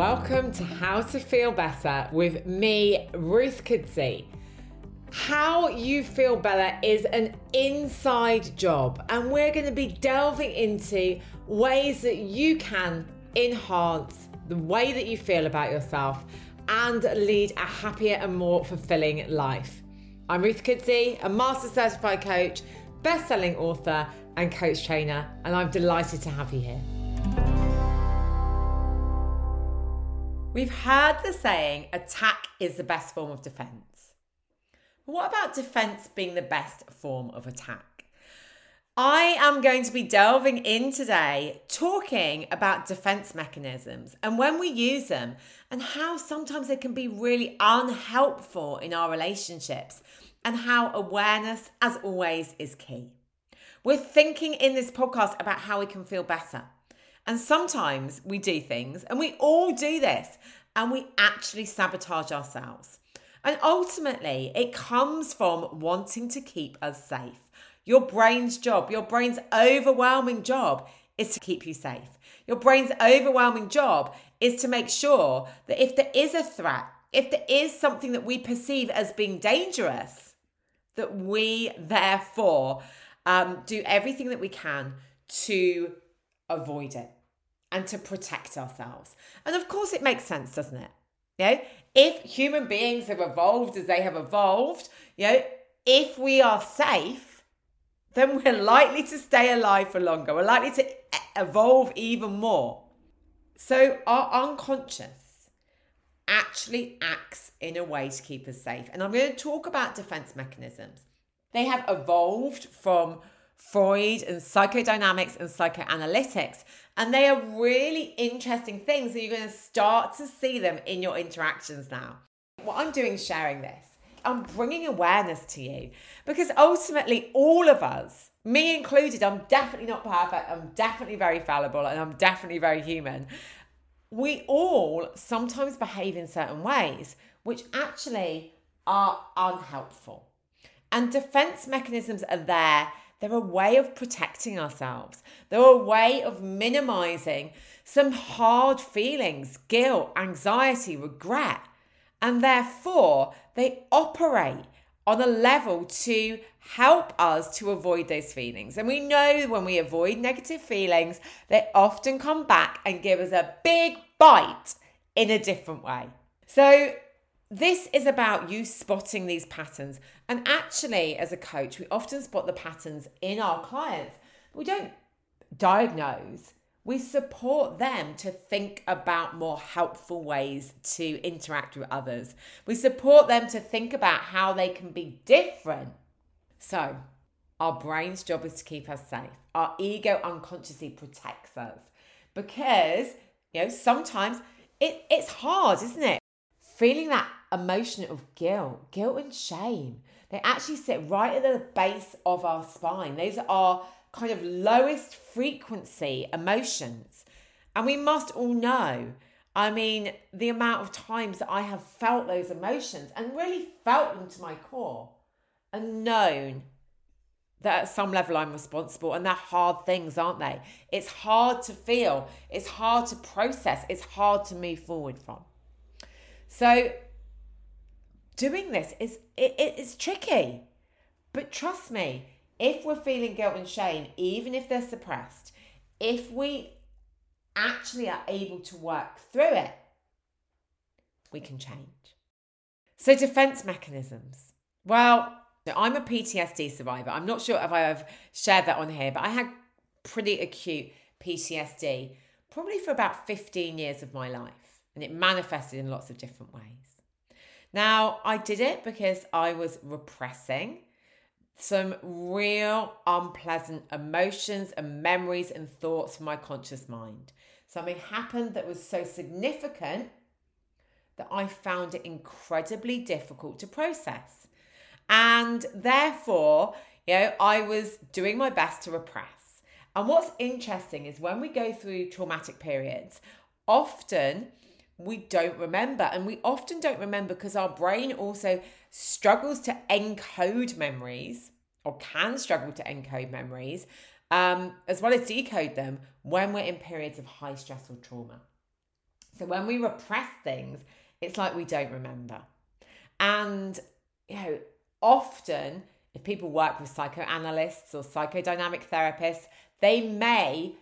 Welcome to How to Feel Better with me, Ruth Kudzi. How you feel better is an inside job, and we're going to be delving into ways that you can enhance the way that you feel about yourself and lead a happier and more fulfilling life. I'm Ruth Kudzi, a master certified coach, best selling author, and coach trainer, and I'm delighted to have you here. We've heard the saying, attack is the best form of defense. What about defense being the best form of attack? I am going to be delving in today talking about defense mechanisms and when we use them and how sometimes they can be really unhelpful in our relationships and how awareness, as always, is key. We're thinking in this podcast about how we can feel better. And sometimes we do things, and we all do this, and we actually sabotage ourselves. And ultimately, it comes from wanting to keep us safe. Your brain's job, your brain's overwhelming job is to keep you safe. Your brain's overwhelming job is to make sure that if there is a threat, if there is something that we perceive as being dangerous, that we therefore um, do everything that we can to avoid it and to protect ourselves. And of course, it makes sense, doesn't it? You know, if human beings have evolved as they have evolved, you know, if we are safe, then we're likely to stay alive for longer. We're likely to evolve even more. So our unconscious actually acts in a way to keep us safe. And I'm going to talk about defense mechanisms. They have evolved from Freud and psychodynamics and psychoanalytics. And they are really interesting things. And you're going to start to see them in your interactions now. What I'm doing is sharing this. I'm bringing awareness to you because ultimately, all of us, me included, I'm definitely not perfect. I'm definitely very fallible and I'm definitely very human. We all sometimes behave in certain ways which actually are unhelpful. And defense mechanisms are there they're a way of protecting ourselves. They're a way of minimizing some hard feelings, guilt, anxiety, regret. And therefore, they operate on a level to help us to avoid those feelings. And we know when we avoid negative feelings, they often come back and give us a big bite in a different way. So, this is about you spotting these patterns. And actually, as a coach, we often spot the patterns in our clients. We don't diagnose, we support them to think about more helpful ways to interact with others. We support them to think about how they can be different. So, our brain's job is to keep us safe. Our ego unconsciously protects us because, you know, sometimes it, it's hard, isn't it? Feeling that emotion of guilt, guilt and shame. They actually sit right at the base of our spine. Those are kind of lowest frequency emotions. And we must all know, I mean, the amount of times that I have felt those emotions and really felt them to my core and known that at some level I'm responsible and they're hard things, aren't they? It's hard to feel, it's hard to process, it's hard to move forward from. So doing this is it, it is tricky. But trust me, if we're feeling guilt and shame, even if they're suppressed, if we actually are able to work through it, we can change. So, defense mechanisms. Well, I'm a PTSD survivor. I'm not sure if I've shared that on here, but I had pretty acute PTSD probably for about 15 years of my life, and it manifested in lots of different ways. Now, I did it because I was repressing some real unpleasant emotions and memories and thoughts from my conscious mind. Something happened that was so significant that I found it incredibly difficult to process. And therefore, you know, I was doing my best to repress. And what's interesting is when we go through traumatic periods, often we don't remember. And we often don't remember because our brain also struggles to encode memories or can struggle to encode memories um, as well as decode them when we're in periods of high stress or trauma. So when we repress things, it's like we don't remember. And, you know, often if people work with psychoanalysts or psychodynamic therapists, they may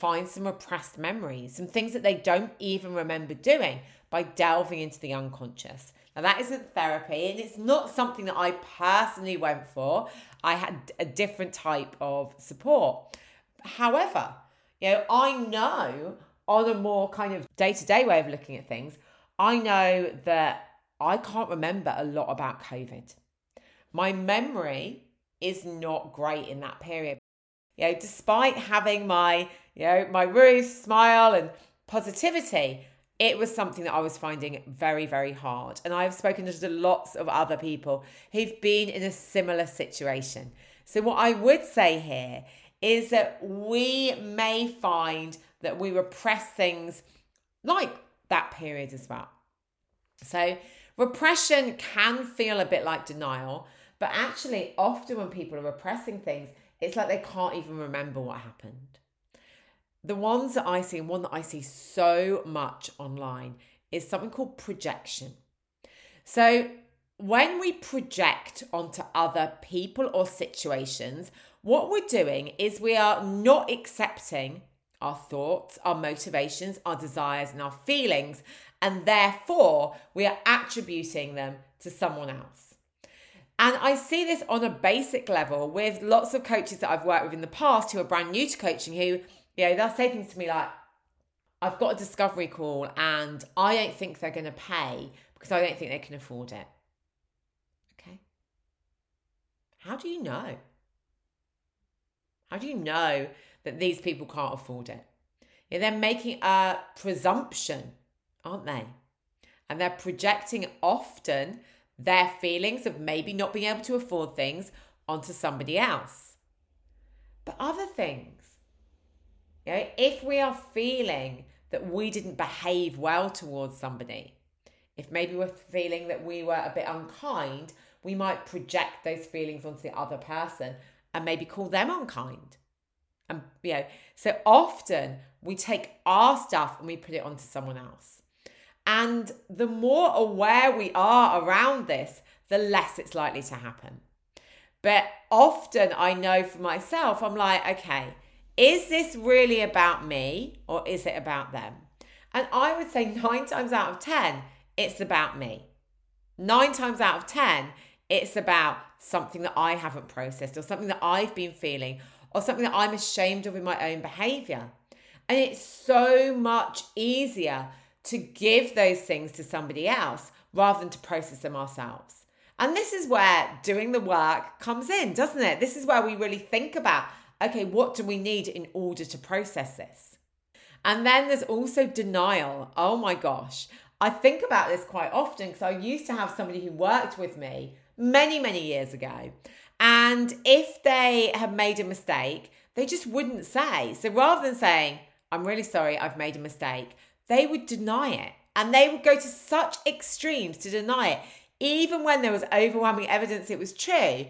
find some repressed memories, some things that they don't even remember doing by delving into the unconscious. Now, that isn't therapy, and it's not something that I personally went for. I had a different type of support. However, you know, I know on a more kind of day to day way of looking at things, I know that I can't remember a lot about COVID. My memory is not great in that period. You know, despite having my, you know, my Ruth smile and positivity, it was something that I was finding very, very hard. And I've spoken to lots of other people who've been in a similar situation. So, what I would say here is that we may find that we repress things like that period as well. So, repression can feel a bit like denial, but actually, often when people are repressing things, it's like they can't even remember what happened. The ones that I see, and one that I see so much online, is something called projection. So, when we project onto other people or situations, what we're doing is we are not accepting our thoughts, our motivations, our desires, and our feelings, and therefore we are attributing them to someone else. And I see this on a basic level with lots of coaches that I've worked with in the past who are brand new to coaching who, you know, they'll say things to me like, I've got a discovery call and I don't think they're going to pay because I don't think they can afford it. Okay. How do you know? How do you know that these people can't afford it? Yeah, they're making a presumption, aren't they? And they're projecting often their feelings of maybe not being able to afford things onto somebody else. But other things, you know, if we are feeling that we didn't behave well towards somebody, if maybe we're feeling that we were a bit unkind, we might project those feelings onto the other person and maybe call them unkind. And you know, so often we take our stuff and we put it onto someone else. And the more aware we are around this, the less it's likely to happen. But often I know for myself, I'm like, okay, is this really about me or is it about them? And I would say nine times out of 10, it's about me. Nine times out of 10, it's about something that I haven't processed or something that I've been feeling or something that I'm ashamed of in my own behavior. And it's so much easier to give those things to somebody else rather than to process them ourselves. And this is where doing the work comes in, doesn't it? This is where we really think about okay, what do we need in order to process this? And then there's also denial. Oh my gosh. I think about this quite often because I used to have somebody who worked with me many, many years ago. And if they had made a mistake, they just wouldn't say. So rather than saying, I'm really sorry, I've made a mistake, they would deny it. And they would go to such extremes to deny it, even when there was overwhelming evidence it was true.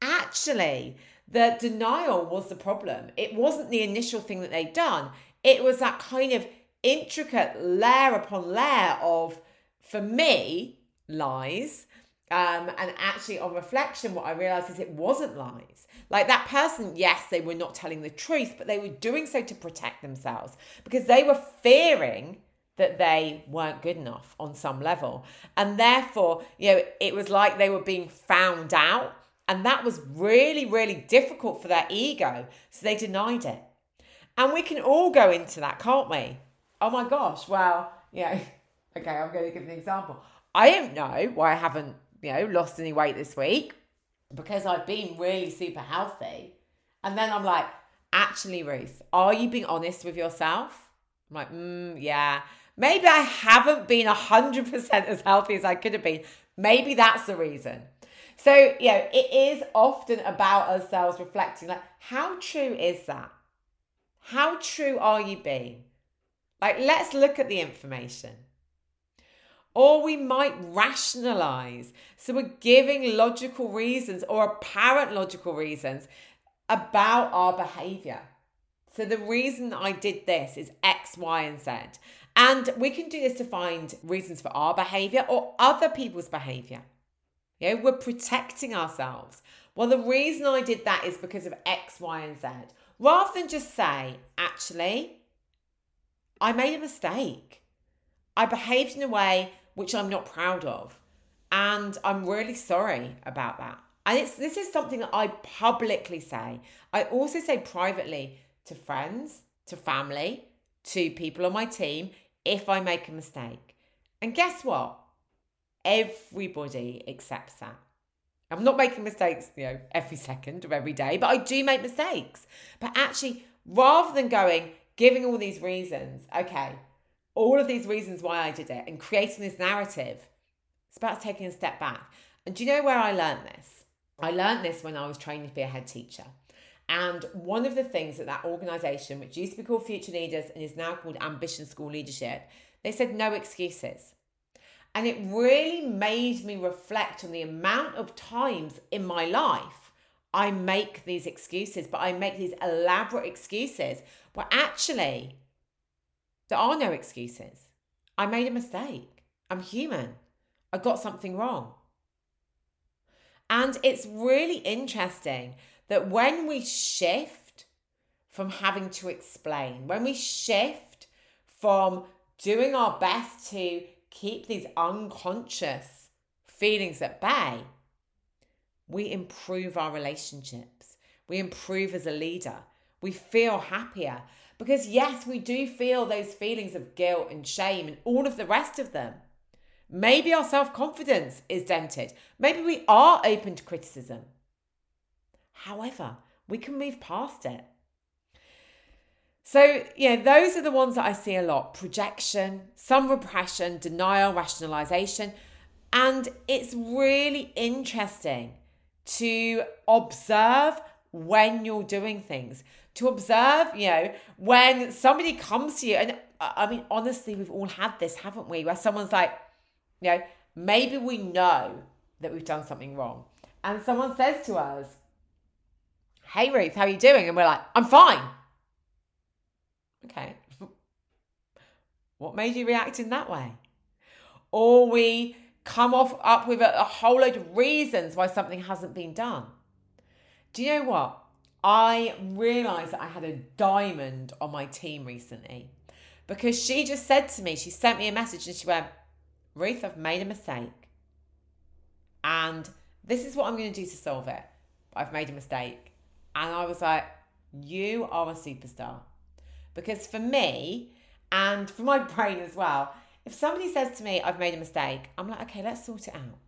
Actually, the denial was the problem. It wasn't the initial thing that they'd done, it was that kind of intricate layer upon layer of, for me, lies um, and actually, on reflection, what I realized is it wasn't lies. Like that person, yes, they were not telling the truth, but they were doing so to protect themselves because they were fearing that they weren't good enough on some level. And therefore, you know, it was like they were being found out. And that was really, really difficult for their ego. So they denied it. And we can all go into that, can't we? Oh my gosh, well, yeah. Okay, I'm going to give an example. I don't know why I haven't you know, lost any weight this week because I've been really super healthy. And then I'm like, actually, Ruth, are you being honest with yourself? I'm like, mm, yeah. Maybe I haven't been 100% as healthy as I could have been. Maybe that's the reason. So, you know, it is often about ourselves reflecting like, how true is that? How true are you being? Like, let's look at the information. Or we might rationalize. So we're giving logical reasons or apparent logical reasons about our behavior. So the reason I did this is X, Y, and Z. And we can do this to find reasons for our behavior or other people's behavior. Yeah, we're protecting ourselves. Well, the reason I did that is because of X, Y, and Z. Rather than just say, actually, I made a mistake. I behaved in a way which I'm not proud of. And I'm really sorry about that. And it's this is something that I publicly say. I also say privately to friends, to family, to people on my team if I make a mistake. And guess what? Everybody accepts that. I'm not making mistakes, you know, every second of every day, but I do make mistakes. But actually, rather than going, giving all these reasons, okay, all of these reasons why I did it and creating this narrative, it's about taking a step back. And do you know where I learned this? I learned this when I was training to be a head teacher. And one of the things that that organization, which used to be called Future Leaders and is now called Ambition School Leadership, they said no excuses. And it really made me reflect on the amount of times in my life I make these excuses, but I make these elaborate excuses where actually there are no excuses. I made a mistake. I'm human. I got something wrong. And it's really interesting that when we shift from having to explain, when we shift from doing our best to keep these unconscious feelings at bay, we improve our relationships. We improve as a leader. We feel happier. Because, yes, we do feel those feelings of guilt and shame and all of the rest of them. Maybe our self confidence is dented. Maybe we are open to criticism. However, we can move past it. So, yeah, those are the ones that I see a lot projection, some repression, denial, rationalization. And it's really interesting to observe when you're doing things, to observe, you know, when somebody comes to you. And uh, I mean, honestly, we've all had this, haven't we? Where someone's like, you know, maybe we know that we've done something wrong. And someone says to us, Hey Ruth, how are you doing? And we're like, I'm fine. Okay. what made you react in that way? Or we come off up with a, a whole load of reasons why something hasn't been done. Do you know what? I realized that I had a diamond on my team recently because she just said to me, she sent me a message and she went, Ruth, I've made a mistake. And this is what I'm going to do to solve it. I've made a mistake. And I was like, You are a superstar. Because for me, and for my brain as well, if somebody says to me, I've made a mistake, I'm like, okay, let's sort it out.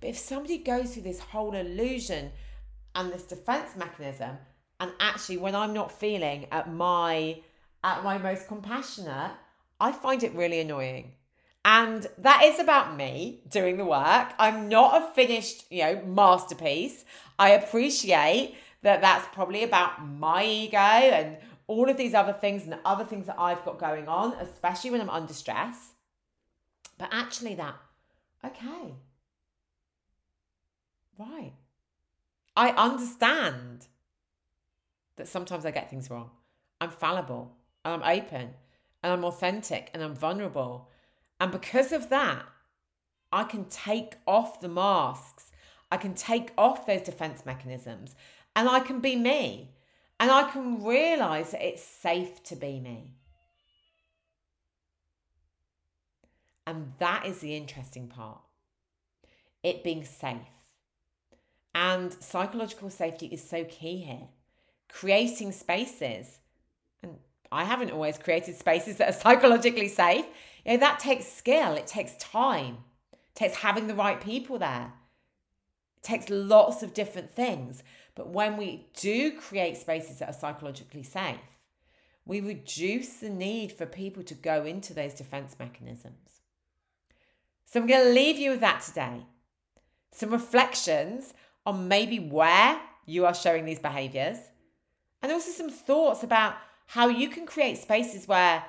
But if somebody goes through this whole illusion and this defense mechanism, and actually when I'm not feeling at my at my most compassionate, I find it really annoying. And that is about me doing the work. I'm not a finished, you know, masterpiece. I appreciate that that's probably about my ego and all of these other things and the other things that I've got going on, especially when I'm under stress. But actually, that, okay, right. I understand that sometimes I get things wrong. I'm fallible and I'm open and I'm authentic and I'm vulnerable. And because of that, I can take off the masks. I can take off those defense mechanisms and I can be me. And I can realize that it's safe to be me. And that is the interesting part it being safe. And psychological safety is so key here. Creating spaces, and I haven't always created spaces that are psychologically safe. You know, that takes skill, it takes time, it takes having the right people there, takes lots of different things. But when we do create spaces that are psychologically safe, we reduce the need for people to go into those defense mechanisms. So I'm going to leave you with that today. Some reflections on maybe where you are showing these behaviors, and also some thoughts about how you can create spaces where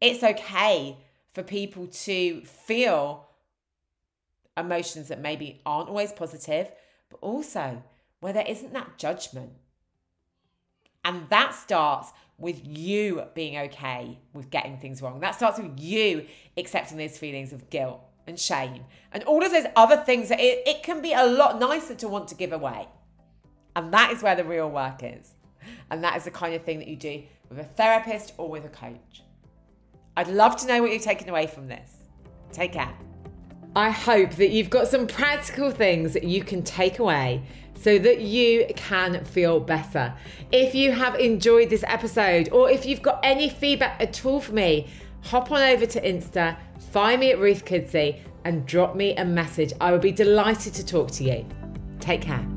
it's okay for people to feel emotions that maybe aren't always positive, but also where there isn't that judgment. And that starts with you being okay with getting things wrong. That starts with you accepting those feelings of guilt and shame and all of those other things that it, it can be a lot nicer to want to give away. And that is where the real work is. And that is the kind of thing that you do with a therapist or with a coach. I'd love to know what you're taking away from this. Take care. I hope that you've got some practical things that you can take away so that you can feel better. If you have enjoyed this episode or if you've got any feedback at all for me, hop on over to Insta, find me at Ruth Kudzi, and drop me a message. I would be delighted to talk to you. Take care.